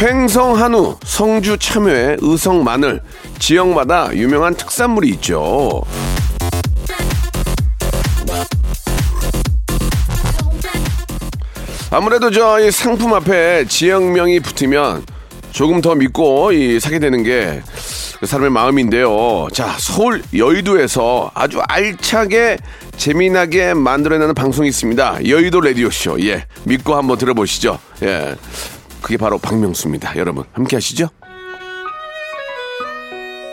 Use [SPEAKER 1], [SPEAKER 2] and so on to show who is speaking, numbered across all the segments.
[SPEAKER 1] 횡성 한우, 성주 참외, 의성 마늘 지역마다 유명한 특산물이 있죠. 아무래도 저 이 상품 앞에 지역명이 붙으면 조금 더 믿고 이 사게 되는 게 그 사람의 마음인데요. 자, 서울 여의도에서 아주 알차게 재미나게 만들어내는 방송이 있습니다. 여의도 라디오쇼. 예. 믿고 한번 들어보시죠. 예. 그게 바로 박명수입니다. 여러분, 함께 하시죠.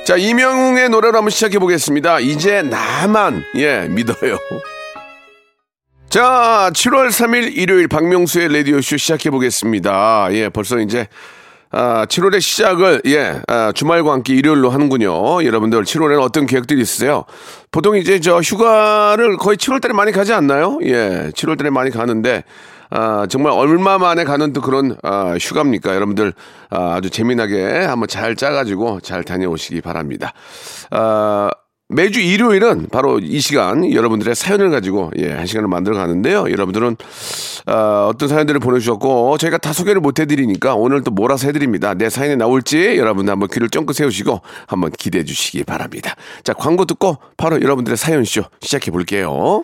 [SPEAKER 1] 자, 이명웅의 노래로 한번 시작해 보겠습니다. 이제 나만, 예, 믿어요. 자, 7월 3일 일요일 박명수의 라디오 쇼 시작해 보겠습니다. 예, 벌써 이제 아, 7월의 시작을, 예, 아, 주말과 함께 일요일로 하는군요. 여러분들 7월에는 어떤 계획들이 있으세요? 보통 이제 저 휴가를 거의 7월 달에 많이 가지 않나요? 예, 7월 달에 많이 가는데, 아, 정말 얼마 만에 가는 또 그런, 아, 휴가입니까? 여러분들, 아, 아주 재미나게 한번 잘 짜가지고 잘 다녀오시기 바랍니다. 아, 매주 일요일은 바로 이 시간 여러분들의 사연을 가지고 예, 한 시간을 만들어 가는데요. 여러분들은 어, 어떤 사연들을 보내주셨고 저희가 다 소개를 못 해드리니까 오늘 또 몰아서 해드립니다. 내 사연이 나올지 여러분들 한번 귀를 쫑긋 세우시고 한번 기대해 주시기 바랍니다. 자 광고 듣고 바로 여러분들의 사연쇼 시작해 볼게요.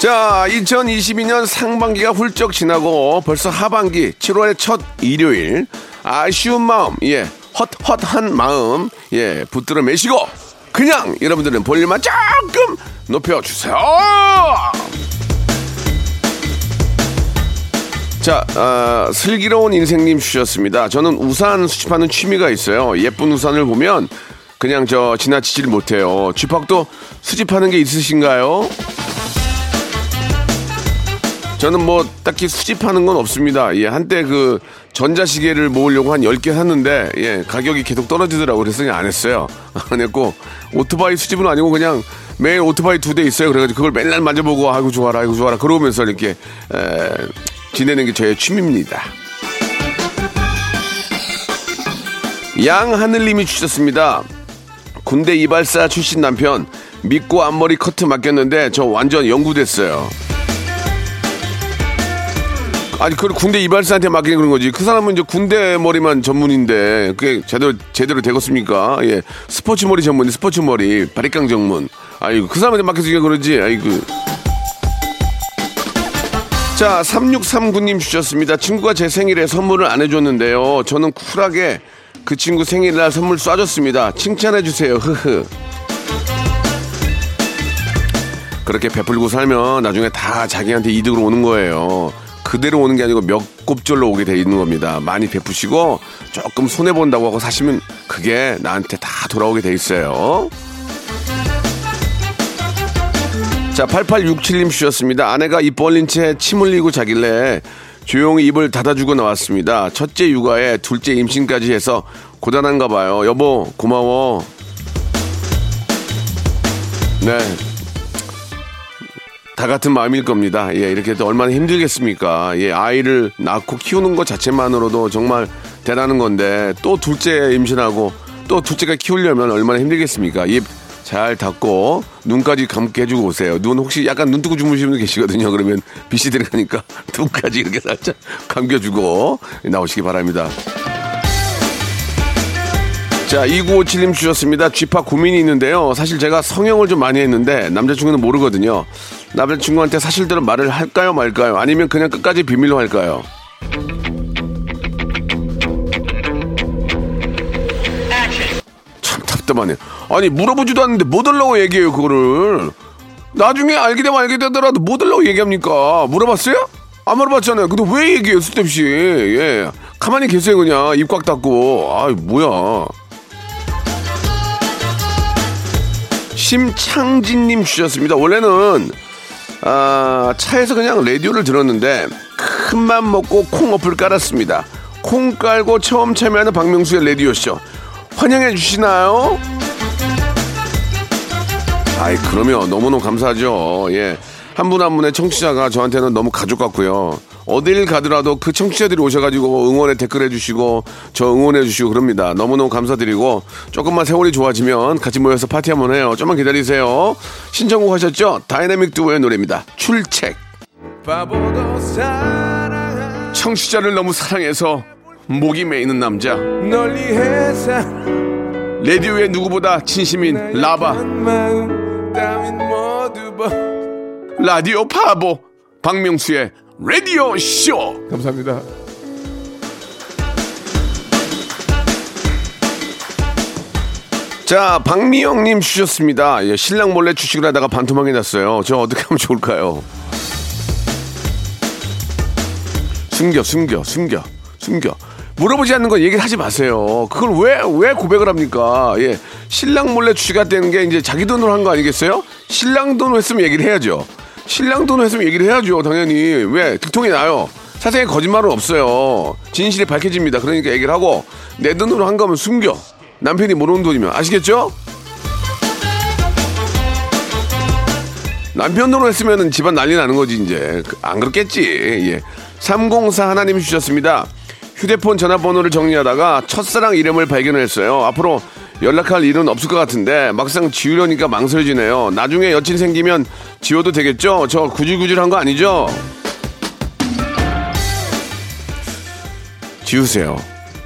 [SPEAKER 1] 자, 2022년 상반기가 훌쩍 지나고 벌써 하반기 7월의 첫 일요일 아쉬운 마음, 예, 헛헛한 마음, 예, 붙들어 매시고 그냥 여러분들은 볼륨만 조금 높여주세요. 자, 아, 슬기로운 인생님 주셨습니다. 저는 우산 수집하는 취미가 있어요. 예쁜 우산을 보면 그냥 저 지나치질 못해요. 쥐팍도 수집하는 게 있으신가요? 저는 뭐 딱히 수집하는 건 없습니다. 예, 한때 그 전자시계를 모으려고 한 10개 샀는데 예, 가격이 계속 떨어지더라고요. 그래서 그냥 안 했어요. 안 했고 오토바이 수집은 아니고 그냥 매일 오토바이 두 대 있어요. 그래가지고 그걸 맨날 만져보고 아이고 좋아라 아이고 좋아라 그러면서 이렇게 에, 지내는 게 저의 취미입니다. 양하늘님이 주셨습니다. 군대 이발사 출신 남편 믿고 앞머리 커트 맡겼는데 저 완전 연구됐어요. 아니 그 군대 이발사한테 맡기는 그런 거지. 그 사람은 이제 군대 머리만 전문인데 그게 제대로 제대로 되겠습니까? 예, 스포츠 머리 전문이 스포츠 머리 바리깡 전문. 아이고 그 사람한테 맡겨주기가 그러지. 아이고. 자, 3639님 주셨습니다. 친구가 제 생일에 선물을 안 해줬는데요. 저는 쿨하게 그 친구 생일날 선물 쏴줬습니다. 칭찬해주세요. 흐흐. 그렇게 베풀고 살면 나중에 다 자기한테 이득으로 오는 거예요. 그대로 오는 게 아니고 몇 곱절로 오게 돼 있는 겁니다. 많이 베푸시고 조금 손해 본다고 하고 사시면 그게 나한테 다 돌아오게 돼 있어요. 자, 8867님 주셨습니다. 아내가 입 벌린 채 침 흘리고 자길래 조용히 입을 닫아주고 나왔습니다. 첫째 육아에 둘째 임신까지 해서 고단한가 봐요. 여보, 고마워. 네. 다 같은 마음일 겁니다. 예, 이렇게 또 얼마나 힘들겠습니까? 예, 아이를 낳고 키우는 것 자체만으로도 정말 대단한 건데 또 둘째 임신하고 또 둘째가 키우려면 얼마나 힘들겠습니까? 입 잘 닫고 눈까지 감게 해주고 오세요. 눈 혹시 약간 눈 뜨고 주무시는 분 계시거든요. 그러면 빛이 들어가니까 눈까지 이렇게 살짝 감겨주고 나오시기 바랍니다. 자, 2957님 주셨습니다. 쥐파 고민이 있는데요. 사실 제가 성형을 좀 많이 했는데 남자친구는 모르거든요. 남자친구한테 사실대로 말을 할까요, 말까요? 아니면 그냥 끝까지 비밀로 할까요? 참 답답하네요. 아니, 물어보지도 않는데 뭐 달라고 얘기해요, 그거를. 나중에 알게 되면 알게 되더라도 뭐 달라고 얘기합니까? 물어봤어요? 안 물어봤잖아요. 근데 왜 얘기해요, 쓸데없이. 예. 가만히 계세요, 그냥. 입 꽉 닫고. 아이, 뭐야. 심창진님 주셨습니다. 원래는 아, 차에서 그냥 라디오를 들었는데 큰 맘 먹고 콩 어플 깔았습니다. 콩 깔고 처음 참여하는 박명수의 라디오쇼 환영해 주시나요? 아이 그러면 너무너무 감사하죠. 예. 한 분한 분의 청취자가 저한테는 너무 가족 같고요. 어딜 가더라도 그 청취자들이 오셔가지고 응원에 댓글 해주시고 저 응원해 주시고 그럽니다. 너무너무 감사드리고 조금만 세월이 좋아지면 같이 모여서 파티 한번 해요. 좀만 기다리세요. 신청곡 하셨죠? 다이나믹 듀오의 노래입니다. 출첵. 청취자를 너무 사랑해서 목이 메이는 남자. 레디오의 누구보다 진심인 라바. 라디오 파보 박명수의 라디오 쇼 감사합니다. 자 박미영님 주셨습니다. 예, 신랑 몰래 주식을 하다가 반토막이 났어요. 저 어떻게 하면 좋을까요? 숨겨 숨겨 숨겨 숨겨 물어보지 않는 거 얘기를 하지 마세요. 그걸 왜 왜 고백을 합니까? 예 신랑 몰래 주식했다는 게 이제 자기 돈으로 한 거 아니겠어요? 신랑 돈으로 했으면 얘기를 해야죠. 신랑 돈으로 했으면 얘기를 해야죠. 당연히 왜 득통이 나요. 사생에 거짓말은 없어요. 진실이 밝혀집니다. 그러니까 얘기를 하고 내 돈으로 한 거면 숨겨. 남편이 모르는 돈이면 아시겠죠? 남편 돈으로 했으면 집안 난리 나는 거지 이제 안 그렇겠지. 예. 304 하나님 주셨습니다. 휴대폰 전화번호를 정리하다가 첫사랑 이름을 발견했어요. 앞으로 연락할 일은 없을 것 같은데 막상 지우려니까 망설여지네요. 나중에 여친 생기면 지워도 되겠죠? 저 구질구질한 거 아니죠? 지우세요.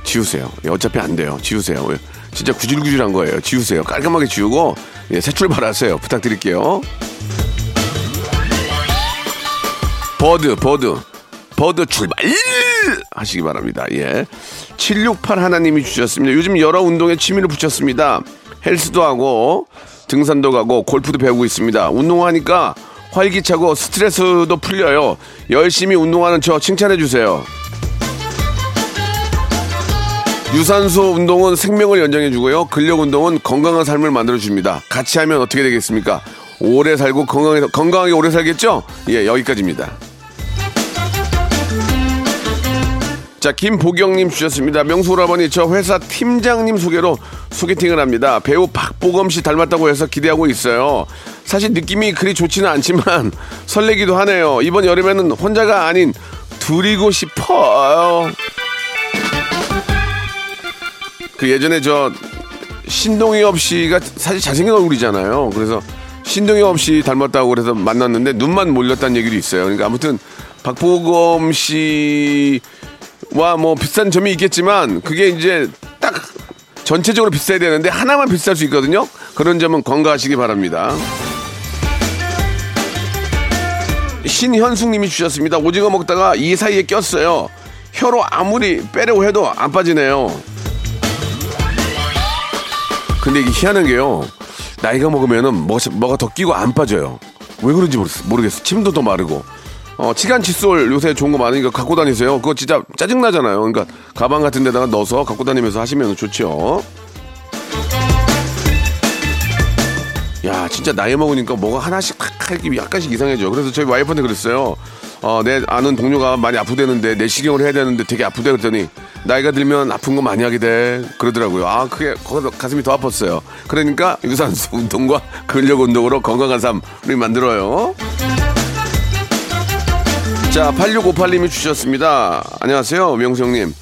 [SPEAKER 1] 지우세요. 예, 어차피 안 돼요. 지우세요. 예, 진짜 구질구질한 거예요. 지우세요. 깔끔하게 지우고 예, 새 출발하세요. 부탁드릴게요. 버드, 버드, 버드 출발 하시기 바랍니다. 예. 768 하나님이 주셨습니다. 요즘 여러 운동에 취미를 붙였습니다. 헬스도 하고 등산도 가고 골프도 배우고 있습니다. 운동하니까 활기차고 스트레스도 풀려요. 열심히 운동하는 저 칭찬해 주세요. 유산소 운동은 생명을 연장해 주고요. 근력 운동은 건강한 삶을 만들어 줍니다. 같이 하면 어떻게 되겠습니까? 오래 살고 건강하게, 건강하게 오래 살겠죠? 예, 여기까지입니다. 자, 김보경님 주셨습니다. 명수 오라버니, 저 회사 팀장님 소개로 소개팅을 합니다. 배우 박보검 씨 닮았다고 해서 기대하고 있어요. 사실 느낌이 그리 좋지는 않지만 설레기도 하네요. 이번 여름에는 혼자가 아닌 둘이고 싶어요. 그 예전에 저 신동엽 씨가 사실 잘생긴 얼굴이잖아요. 그래서 신동엽 씨 닮았다고 그래서 만났는데 눈만 몰렸다는 얘기도 있어요. 그러니까 아무튼 박보검 씨 와뭐 비슷한 점이 있겠지만 그게 이제 딱 전체적으로 비슷해야 되는데 하나만 비슷할 수 있거든요. 그런 점은 건강하시기 바랍니다. 신현숙님이 주셨습니다. 오징어 먹다가 이 사이에 꼈어요. 혀로 아무리 빼려고 해도 안 빠지네요. 근데 이게 희한한 게요. 나이가 먹으면은 뭐가, 뭐가 더 끼고 안 빠져요. 왜 그런지. 모르겠어. 침도 더 마르고. 어, 치간 칫솔 요새 좋은 거 많으니까 갖고 다니세요. 그거 진짜 짜증나잖아요. 그러니까 가방 같은 데다가 넣어서 갖고 다니면서 하시면 좋죠. 야, 진짜 나이 먹으니까 뭐가 하나씩 탁 할기 약간씩 이상해져. 그래서 저희 와이프한테 그랬어요. 어, 내 아는 동료가 많이 아프대는데 내시경을 해야 되는데 되게 아프대 그랬더니 나이가 들면 아픈 거 많이 하게 돼 그러더라고요. 아 그게 가슴이 더 아팠어요. 그러니까 유산소 운동과 근력 운동으로 건강한 삶 우리 만들어요. 자 8658님이 주셨습니다. 안녕하세요 명수 형님.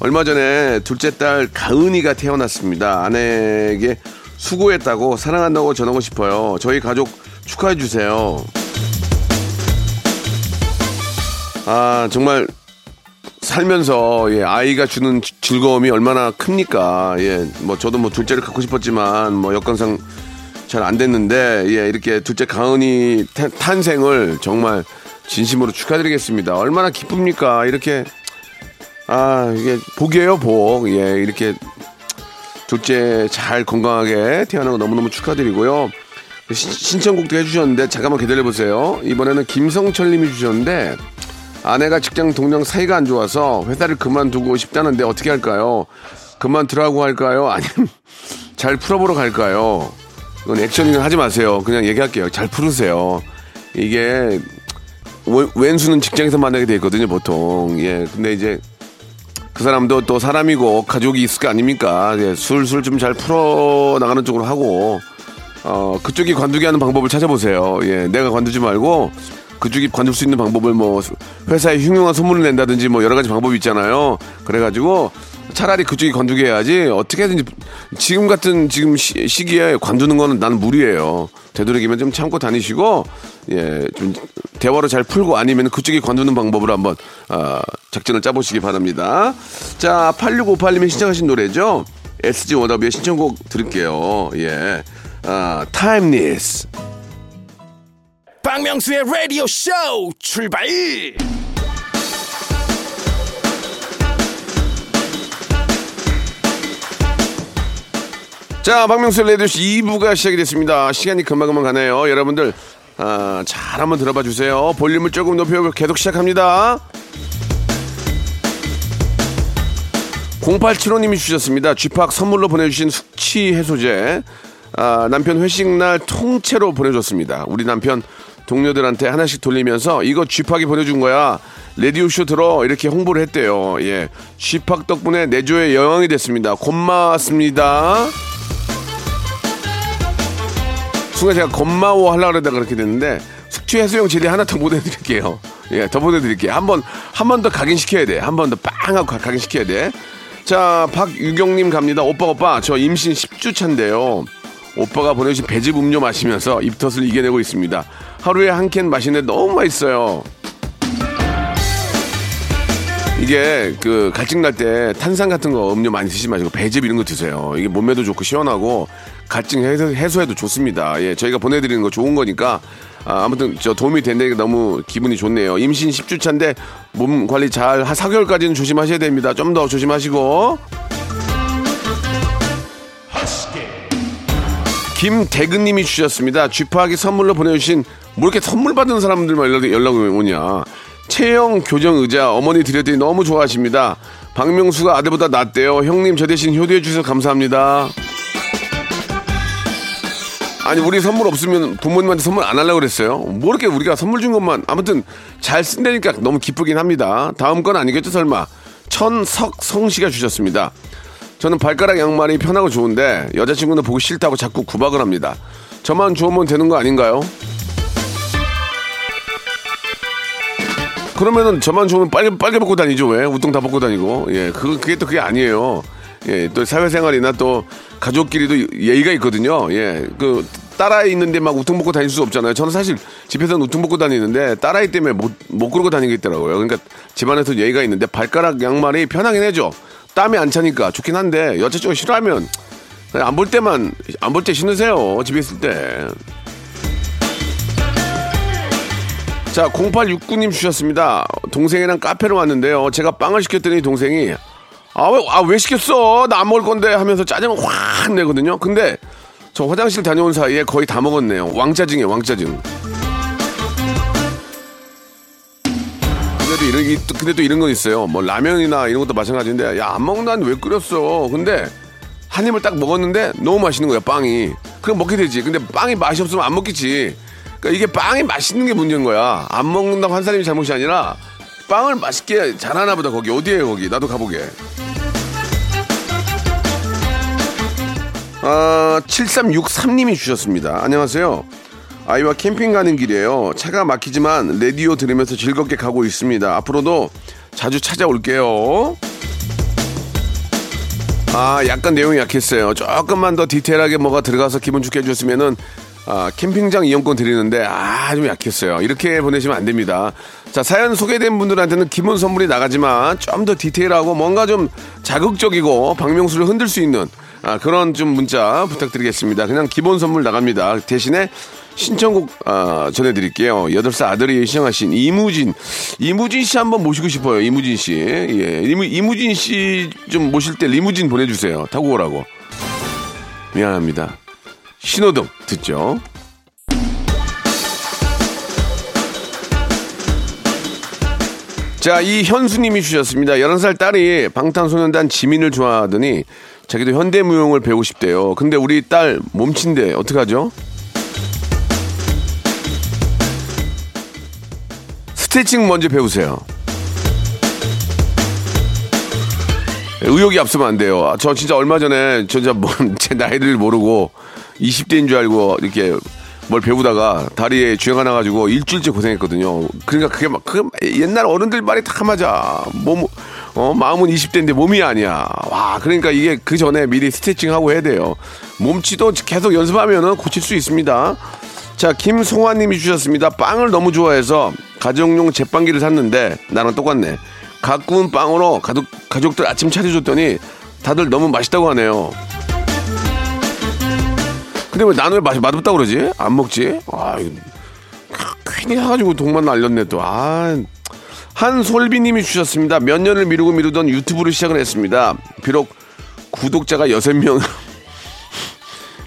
[SPEAKER 1] 얼마 전에 둘째 딸 가은이가 태어났습니다. 아내에게 수고했다고 사랑한다고 전하고 싶어요. 저희 가족 축하해 주세요. 아 정말 살면서 예, 아이가 주는 지- 즐거움이 얼마나 큽니까? 예, 뭐 저도 뭐 둘째를 갖고 싶었지만 뭐 여건상 잘 안 됐는데 예, 이렇게 둘째 가은이 태- 탄생을 정말 진심으로 축하드리겠습니다. 얼마나 기쁩니까? 이렇게 아 이게 복이에요 복. 예, 이렇게 둘째 잘 건강하게 태어난 거 너무너무 축하드리고요. 신- 신청곡도 해주셨는데 잠깐만 기다려보세요. 이번에는 김성철 님이 주셨는데 아내가 직장 동료 사이가 안 좋아서 회사를 그만두고 싶다는데 어떻게 할까요? 그만두라고 할까요? 아니면 잘 풀어보러 갈까요? 이건 액션이는 하지 마세요. 그냥 얘기할게요. 잘 풀으세요. 이게 왼- 왼수는 직장에서 만나게 돼 있거든요, 보통. 예. 근데 이제 그 사람도 또 사람이고 가족이 있을 거 아닙니까? 예, 술술 좀 잘 풀어 나가는 쪽으로 하고 어 그쪽이 관두게 하는 방법을 찾아보세요. 예, 내가 관두지 말고 그쪽이 관둘 수 있는 방법을 뭐 회사에 흉흉한 소문을 낸다든지 뭐 여러 가지 방법이 있잖아요. 그래가지고 차라리 그쪽이 관두게 해야지 어떻게든지 지금 같은 지금 시, 시기에 관두는 거는 나는 무리예요. 되도록이면 좀 참고 다니시고 예좀 대화로 잘 풀고 아니면 그쪽이 관두는 방법으로 한번 아, 작전을 짜보시기 바랍니다. 자 8658님이 신청하신 노래죠. SG 워너비의 신청곡 들을게요. 예, 아, Timeless.
[SPEAKER 2] 박명수의 라디오 쇼 출발
[SPEAKER 1] 자, 박명수 레디오씨 2부가 시작이 됐습니다. 시간이 금방금방 가네요. 여러분들, 아, 잘 한번 들어봐 주세요. 볼륨을 조금 높여 계속 시작합니다. 0875님이 주셨습니다. 쥐팍 선물로 보내주신 숙취 해소제. 아, 남편 회식날 통째로 보내줬습니다. 우리 남편 동료들한테 하나씩 돌리면서 이거 쥐팍이 보내준 거야. 레디오쇼 들어. 이렇게 홍보를 했대요. 예. 쥐팍 덕분에 내조의 여왕이 됐습니다. 고맙습니다. 순간 제가 고마워 하려고 그러다가 그렇게 됐는데 숙취 해소용 젤리 하나 더 보내드릴게요. 예, 더 보내드릴게요. 한 번, 한 번 더 각인시켜야 돼. 한 번 더 빵 하고 가- 각인시켜야 돼. 자, 박유경님 갑니다. 오빠, 오빠, 저 임신 10주 차인데요. 오빠가 보내주신 배즙 음료 마시면서 입덧을 이겨내고 있습니다. 하루에 한 캔 마시는데 너무 맛있어요. 이게 그 갈증 날 때 탄산 같은 거 음료 많이 드시지 마시고 배즙 이런 거 드세요. 이게 몸매도 좋고 시원하고 갈증 해소, 해소에도 좋습니다. 예, 저희가 보내드리는 거 좋은 거니까 아, 아무튼 저 도움이 된다니까 너무 기분이 좋네요. 임신 10주 차인데 몸 관리 잘 한 4개월까지는 조심하셔야 됩니다. 좀 더 조심하시고. 김대근님이 주셨습니다. 쥐파하게 선물로 보내주신 뭐 이렇게 선물 받은 사람들만 연락이, 연락이 오냐. 체형 교정 의자 어머니 드렸더니 너무 좋아하십니다. 박명수가 아들보다 낫대요. 형님 저 대신 효도해 주셔서 감사합니다. 아니 우리 선물 없으면 부모님한테 선물 안 하려고 그랬어요. 뭐 이렇게 우리가 선물 준 것만 아무튼 잘 쓴다니까 너무 기쁘긴 합니다. 다음 건 아니겠죠 설마. 천석성 씨가 주셨습니다. 저는 발가락 양말이 편하고 좋은데 여자친구는 보기 싫다고 자꾸 구박을 합니다. 저만 좋으면 되는 거 아닌가요? 그러면은 저만 좋으면 빨개 빨개 벗고 다니죠 왜 우뚱 다 벗고 다니고 예 그, 그게 또 그게 아니에요 예 또 사회생활이나 또 가족끼리도 예의가 있거든요. 예 그 딸아이 있는데 막 우뚱 벗고 다닐 수 없잖아요. 저는 사실 집에서는 우뚱 벗고 다니는데 딸아이 때문에 못 못 그러고 다니겠더라고요. 그러니까 집안에서 예의가 있는데 발가락 양말이 편하긴 해죠. 땀이 안 차니까 좋긴 한데 여자친구 싫어하면 안 볼 때만 안 볼 때 신으세요 집에 있을 때. 자, 0869님 주셨습니다. 동생이랑 카페로 왔는데요. 제가 빵을 시켰더니 동생이 아, 왜, 아, 왜 시켰어? 나 안 먹을 건데 하면서 짜증을 확 내거든요. 근데 저 화장실 다녀온 사이에 거의 다 먹었네요. 왕짜증이에요, 왕짜증. 이런, 이- 또- 근데 또 이런 건 있어요. 뭐 라면이나 이런 것도 마찬가지인데, 야, 안 먹는다는데 왜 끓였어? 근데 한 입을 딱 먹었는데 너무 맛있는 거야, 빵이. 그럼 먹게 되지. 근데 빵이 맛이 없으면 안 먹겠지. 그러니까 이게 빵이 맛있는 게 문제인 거야. 안 먹는다고 한 사람이 잘못이 아니라 빵을 맛있게 잘하나 보다, 거기. 어디에요, 거기. 나도 가보게. 아, 7363님이 주셨습니다. 안녕하세요. 아이와 캠핑 가는 길이에요. 차가 막히지만 라디오 들으면서 즐겁게 가고 있습니다. 앞으로도 자주 찾아올게요. 아, 약간 내용이 약했어요. 조금만 더 디테일하게 뭐가 들어가서 기분 좋게 해줬으면은 아, 캠핑장 이용권 드리는데 아, 좀 약했어요. 이렇게 보내시면 안 됩니다. 자, 사연 소개된 분들한테는 기본 선물이 나가지만 좀 더 디테일하고 뭔가 좀 자극적이고 박명수를 흔들 수 있는 아, 그런 좀 문자 부탁드리겠습니다. 그냥 기본 선물 나갑니다. 대신에 신청곡 아, 전해드릴게요. 여덟 살 아들이 시청하신 이무진 이무진 씨 한번 모시고 싶어요. 이무진 씨 예, 이무, 이무진 씨 좀 모실 때 리무진 보내주세요. 타고 오라고 미안합니다. 신호등 듣죠. 자, 이 현수님이 주셨습니다. 11살 딸이 방탄소년단 지민을 좋아하더니 자기도 현대무용을 배우고 싶대요. 근데 우리 딸 몸친데 어떡하죠? 스트레칭 먼저 배우세요. 의욕이 앞서면 안 돼요. 아, 저 진짜 얼마 전에 저 진짜 뭐, 제 나이를 모르고 20대인 줄 알고 이렇게 뭘 배우다가 다리에 쥐가 나가지고 일주일째 고생했거든요. 그러니까 그게 막, 그 옛날 어른들 말이 다 맞아. 몸, 어, 마음은 20대인데 몸이 아니야. 와, 그러니까 이게 그 전에 미리 스트레칭 하고 해야 돼요. 몸치도 계속 연습하면은 고칠 수 있습니다. 자, 김송환님이 주셨습니다. 빵을 너무 좋아해서 가정용 제빵기를 샀는데 나랑 똑같네. 각 구운 빵으로 가족, 가족들 아침 차려줬더니 다들 너무 맛있다고 하네요. 근데 왜 나는 왜 맛이 맛없다고 그러지? 안 먹지? 아, 괜히 해가지고 동만 날렸네 또. 아, 한솔비님이 주셨습니다. 몇 년을 미루고 미루던 유튜브를 시작을 했습니다. 비록 구독자가 여섯 명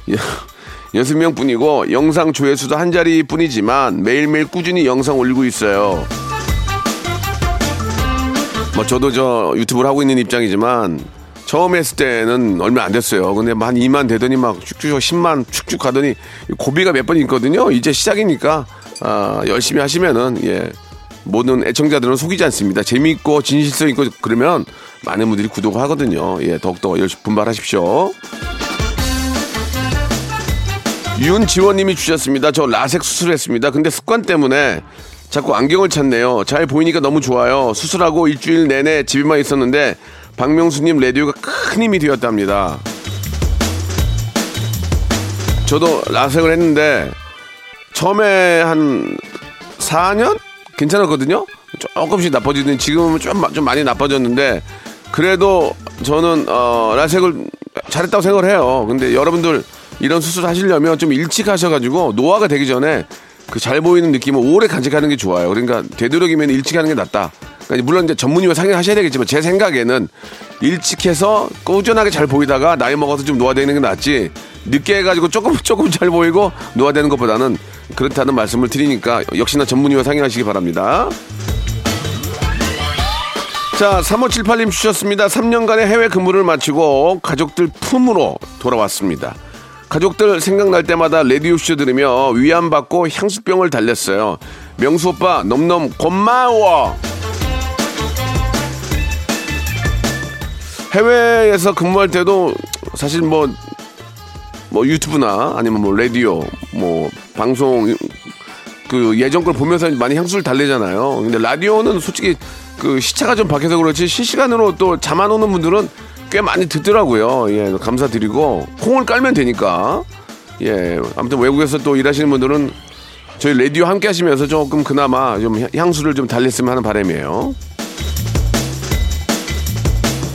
[SPEAKER 1] 여섯 명 뿐이고 영상 조회수도 한 자리 뿐이지만 매일매일 꾸준히 영상 올리고 있어요. 뭐 저도 저 유튜브를 하고 있는 입장이지만 처음 했을 때는 얼마 안 됐어요. 근데 한 2만 되더니 막 쭉쭉 10만 쭉쭉 가더니 고비가 몇 번 있거든요. 이제 시작이니까 아, 열심히 하시면은 예. 모든 애청자들은 속이지 않습니다. 재미있고 진실성 있고 그러면 많은 분들이 구독을 하거든요. 예, 더욱더 열심히 분발하십시오. 윤지원님이 주셨습니다. 저 라섹 수술했습니다. 근데 습관 때문에 자꾸 안경을 찾네요. 잘 보이니까 너무 좋아요. 수술하고 일주일 내내 집에만 있었는데 박명수님 라디오가 큰 힘이 되었답니다. 저도 라섹을 했는데 처음에 한 4년 괜찮았거든요. 조금씩 나빠지더니 지금은 좀, 좀 많이 나빠졌는데 그래도 저는 어, 라섹을 잘했다고 생각을 해요. 근데 여러분들 이런 수술 하시려면 좀 일찍 하셔가지고 노화가 되기 전에 그 잘 보이는 느낌을 오래 간직하는 게 좋아요. 그러니까 되도록이면 일찍 하는 게 낫다. 그러니까 물론 이제 전문의와 상의하셔야 되겠지만 제 생각에는 일찍 해서 꾸준하게 잘 보이다가 나이 먹어서 좀 노화되는 게 낫지 늦게 해가지고 조금 조금 잘 보이고 노화되는 것보다는 그렇다는 말씀을 드리니까 역시나 전문의와 상의하시기 바랍니다. 자, 3578님 주셨습니다. 3년간의 해외 근무를 마치고 가족들 품으로 돌아왔습니다. 가족들 생각날 때마다 라디오쇼 들으며 위안받고 향수병을 달랬어요. 명수 오빠, 넘넘 고마워! 해외에서 근무할 때도 사실 뭐, 뭐 유튜브나 아니면 뭐 라디오, 뭐 방송, 그 예전 걸 보면서 많이 향수를 달래잖아요. 근데 라디오는 솔직히 그 시차가 좀 바뀌어서 그렇지 실시간으로 또 잠 안 오는 분들은 꽤 많이 듣더라고요. 예, 감사드리고 콩을 깔면 되니까. 예, 아무튼 외국에서 또 일하시는 분들은 저희 라디오 함께 하시면서 조금 그나마 좀 향수를 좀 달랬으면 하는 바람이에요.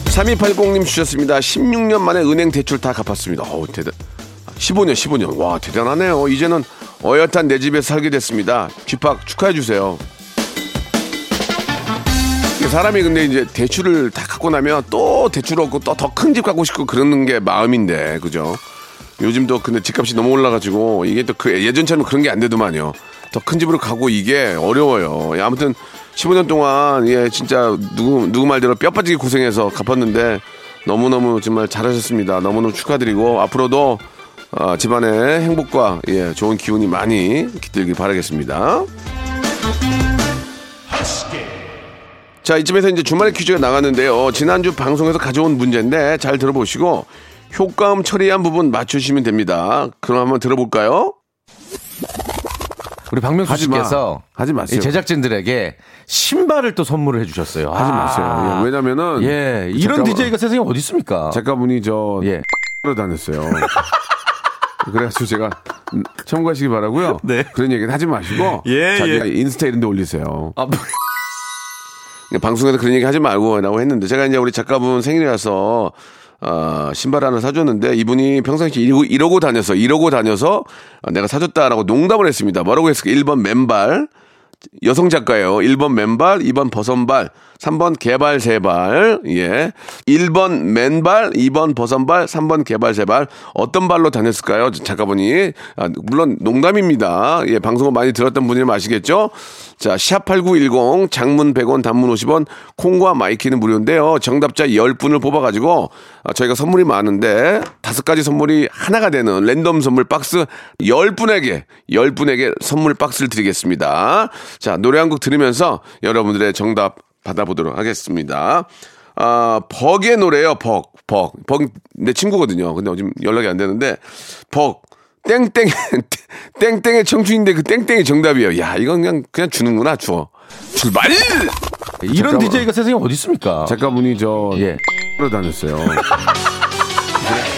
[SPEAKER 1] 3280님 주셨습니다. 16년 만에 은행 대출 다 갚았습니다. 어우, 대단. 15년, 15년. 와, 대단하네요. 이제는 어엿한 내 집에 살게 됐습니다. 쥐팍 축하해 주세요. 사람이 근데 이제 대출을 다 갖고 나면 또 대출 얻고 또 더 큰 집 갖고 싶고 그러는 게 마음인데, 그죠? 요즘도 근데 집값이 너무 올라가지고 이게 또 그 예전처럼 그런 게 안 되더만요. 더 큰 집으로 가고 이게 어려워요. 예, 아무튼 15년 동안 예 진짜 누구 누구 말대로 뼈 빠지게 고생해서 갚았는데 너무너무 정말 잘하셨습니다. 너무너무 축하드리고 앞으로도 어, 집안의 행복과 예 좋은 기운이 많이 깃들길 바라겠습니다. 자, 이쯤에서 이제 주말에 퀴즈가 나갔는데요. 지난주 방송에서 가져온 문제인데 잘 들어보시고 효과음 처리한 부분 맞추시면 됩니다. 그럼 한번 들어볼까요?
[SPEAKER 3] 우리 박명수
[SPEAKER 1] 하지 마.
[SPEAKER 3] 씨께서
[SPEAKER 1] 하지 마세요.
[SPEAKER 3] 이 제작진들에게 신발을 또 선물을 해주셨어요.
[SPEAKER 1] 하지
[SPEAKER 3] 아.
[SPEAKER 1] 마세요. 예, 왜냐면은
[SPEAKER 3] 예, 이런
[SPEAKER 1] 작가-
[SPEAKER 3] DJ가 세상에 어디 있습니까?
[SPEAKER 1] 작가분이 저
[SPEAKER 3] 예.
[SPEAKER 1] 로 다녔어요. 그래가지고 제가 음, 참고하시기 바라고요.
[SPEAKER 3] 네.
[SPEAKER 1] 그런 얘기는 하지 마시고
[SPEAKER 3] 예,
[SPEAKER 1] 자기
[SPEAKER 3] 예.
[SPEAKER 1] 인스타 이런 데 올리세요.
[SPEAKER 3] 아, 뭐,
[SPEAKER 1] 방송에서 그런 얘기 하지 말고 라고 했는데 제가 이제 우리 작가분 생일이라서 어, 신발 하나 사줬는데 이분이 평상시 이러고, 이러고 다녀서 이러고 다녀서 어, 내가 사줬다라고 농담을 했습니다. 뭐라고 했을까? 1번 맨발 여성 작가예요. 1번 맨발, 2번 버선발, 3번 개발 세발. 예. 1번 맨발, 2번 버선발, 3번 개발 세발. 어떤 발로 다녔을까요? 작가분이. 아, 물론 농담입니다. 예, 방송을 많이 들었던 분이면 아시겠죠? 자, 샵8910 장문 100원, 단문 50원, 콩과 마이케이는 무료인데요. 정답자 10분을 뽑아 가지고 아, 저희가 선물이 많은데 다섯 가지 선물이 하나가 되는 랜덤 선물 박스 10분에게 10분에게 선물 박스를 드리겠습니다. 자, 노래 한 곡 들으면서 여러분들의 정답 받아보도록 하겠습니다. 아, 벅의 노래요, 벅, 벅. 벅, 내 친구거든요. 근데 지금 연락이 안 되는데, 벅. 땡땡, 땡땡의 청춘인데 그 땡땡이 정답이에요. 야, 이건 그냥, 그냥 주는구나, 주어. 출발!
[SPEAKER 3] 이런
[SPEAKER 1] 잠깐만.
[SPEAKER 3] DJ가 세상에 어디 있습니까?
[SPEAKER 1] 작가분이 저,
[SPEAKER 3] 예.
[SPEAKER 1] 로 다녔어요.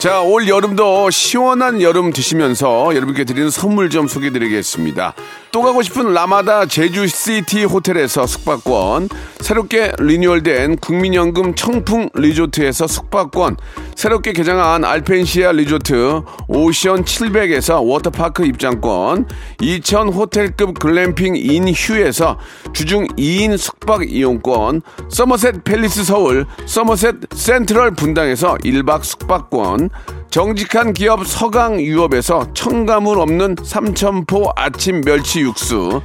[SPEAKER 1] 자, 올 여름도 시원한 여름 드시면서 여러분께 드리는 선물 좀 소개해 드리겠습니다. 또 가고 싶은 라마다 제주시티 호텔에서 숙박권, 새롭게 리뉴얼된 국민연금 청풍 리조트에서 숙박권, 새롭게 개장한 알펜시아 리조트 오션 700에서 워터파크 입장권, 2000 호텔급 글램핑 인휴에서 주중 2인 숙박 이용권, 서머셋 팰리스 서울, 서머셋 센트럴 분당에서 1박 숙박권, 정직한 기업 서강유업에서 첨가물 없는 삼천포 아침 멸치 육수,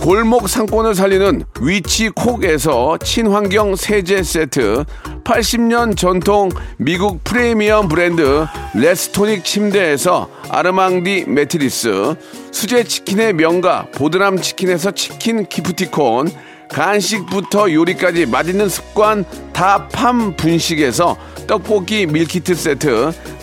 [SPEAKER 1] 골목 상권을 살리는 위치콕에서 친환경 세제 세트, 80년 전통 미국 프리미엄 브랜드 레스토닉 침대에서 아르망디 매트리스, 수제 치킨의 명가 보드람 치킨에서 치킨 기프티콘, 간식부터 요리까지 맛있는 습관 다팜 분식에서 떡볶이 밀키트 세트,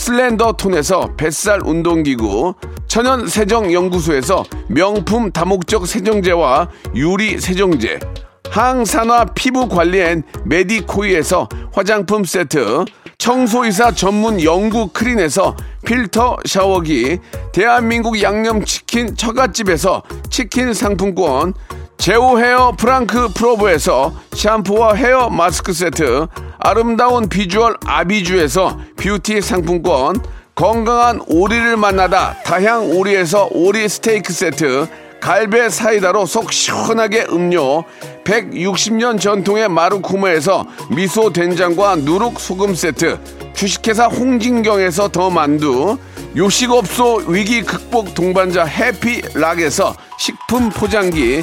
[SPEAKER 1] 슬렌더 톤에서 뱃살 운동기구, 천연 세정 연구소에서 명품 다목적 세정제와 유리 세정제, 항산화 피부 관리엔 메디코이에서 화장품 세트, 청소이사 전문 영구 크린에서 필터 샤워기, 대한민국 양념치킨 처갓집에서 치킨 상품권, 제오 헤어 프랑크 프로브에서 샴푸와 헤어 마스크 세트, 아름다운 비주얼 아비주에서 뷰티 상품권, 건강한 오리를 만나다 다향 오리에서 오리 스테이크 세트, 갈배 사이다로 속 시원하게 음료, 160년 전통의 마루코메에서 미소 된장과 누룩 소금 세트, 주식회사 홍진경에서 더 만두, 요식업소 위기 극복 동반자 해피락에서 식품 포장기,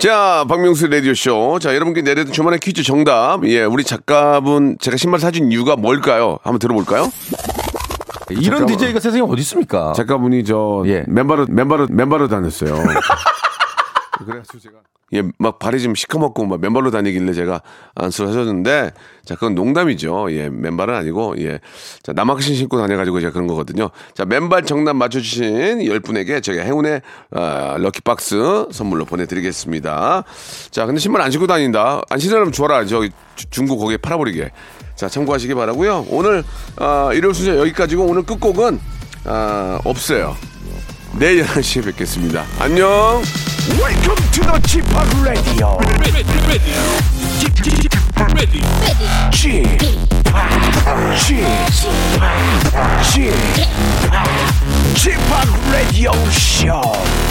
[SPEAKER 1] 자, 박명수 라디오쇼. 자, 여러분께 내려둔 주말의 퀴즈 정답. 예, 우리 작가분, 제가 신발 사준 이유가 뭘까요? 한번 들어볼까요?
[SPEAKER 3] 이런
[SPEAKER 1] 잠깐만.
[SPEAKER 3] DJ가 세상에 어디 있습니까?
[SPEAKER 1] 작가분이 저,
[SPEAKER 3] 예.
[SPEAKER 1] 맨발로, 맨발로, 맨발로 다녔어요. 그래가지고 제가. 예, 막 발이 좀 시커멓고 막 맨발로 다니길래 제가 하셨는데, 자, 그건 농담이죠. 예, 맨발은 아니고, 예. 자, 남학신 신고 다녀가지고 제가 그런 거거든요. 자, 맨발 정답 맞춰주신 10분에게 제가 행운의 아, 럭키 박스 선물로 보내드리겠습니다. 자, 근데 신발 안 신고 다닌다. 안 신으면 줘라. 저기 주- 중고 거기에 팔아버리게. 자, 참고하시기 바라고요 오늘, 아, 일요일 순서 여기까지고 오늘 끝곡은, 아, 없어요. 내일 11시에 뵙겠습니다. 안녕! Welcome to the Chip Radio. Chip, Chip, Chip Radio Show.